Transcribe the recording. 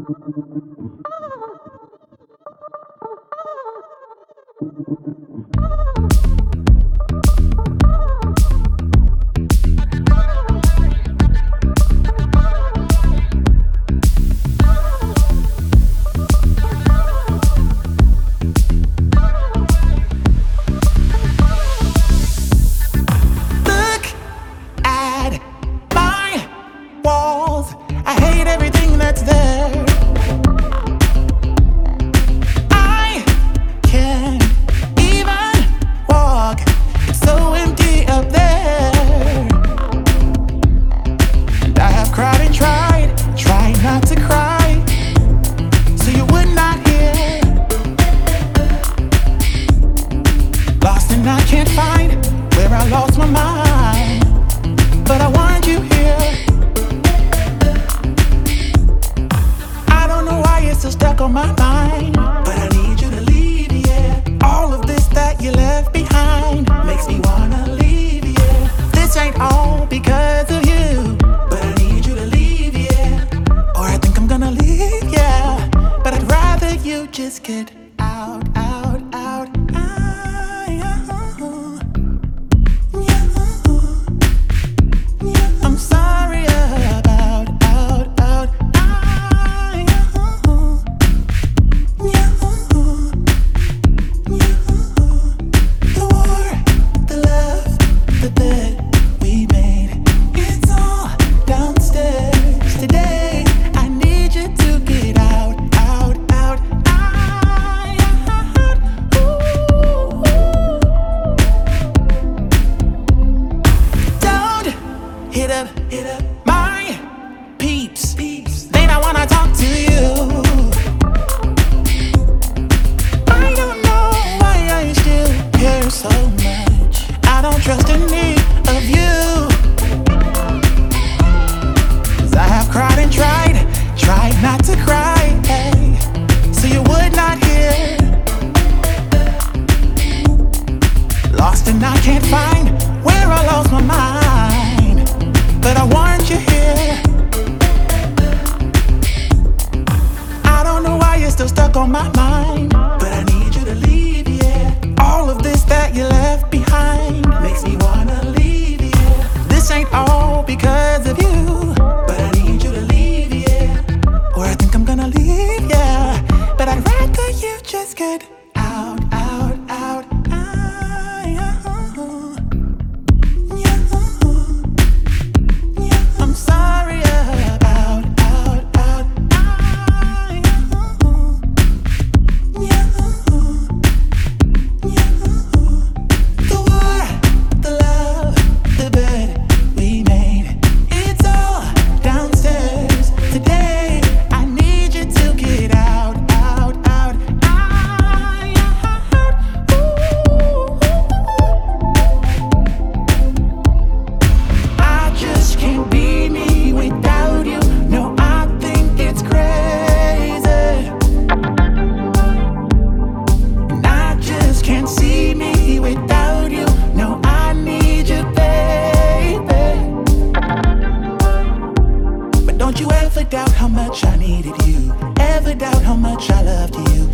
Oh! I can't find where I lost my mind. But I want you here. I don't know why you're still stuck on my mind. But I need you to leave, yeah. All of this that you left behind makes me wanna leave, yeah. This ain't all because of you. But I need you to leave, yeah. Or I think I'm gonna leave, yeah. But I'd rather you just get out. My peeps. peeps. They don't wanna talk to you. I don't know why I still care so much. I don't trust any of you. 'Cause I have cried and tried, tried not to cry. So you would not hear. Lost and I can't find where I lost my mind. Stuck on my mind. But I need you to leave, yeah. All of this that you left behind makes me wanna leave, yeah. This ain't all because of you. But I need you to leave, yeah. Or I think I'm gonna leave, yeah. But I'd rather you just get I needed you. Ever doubt how much I loved you,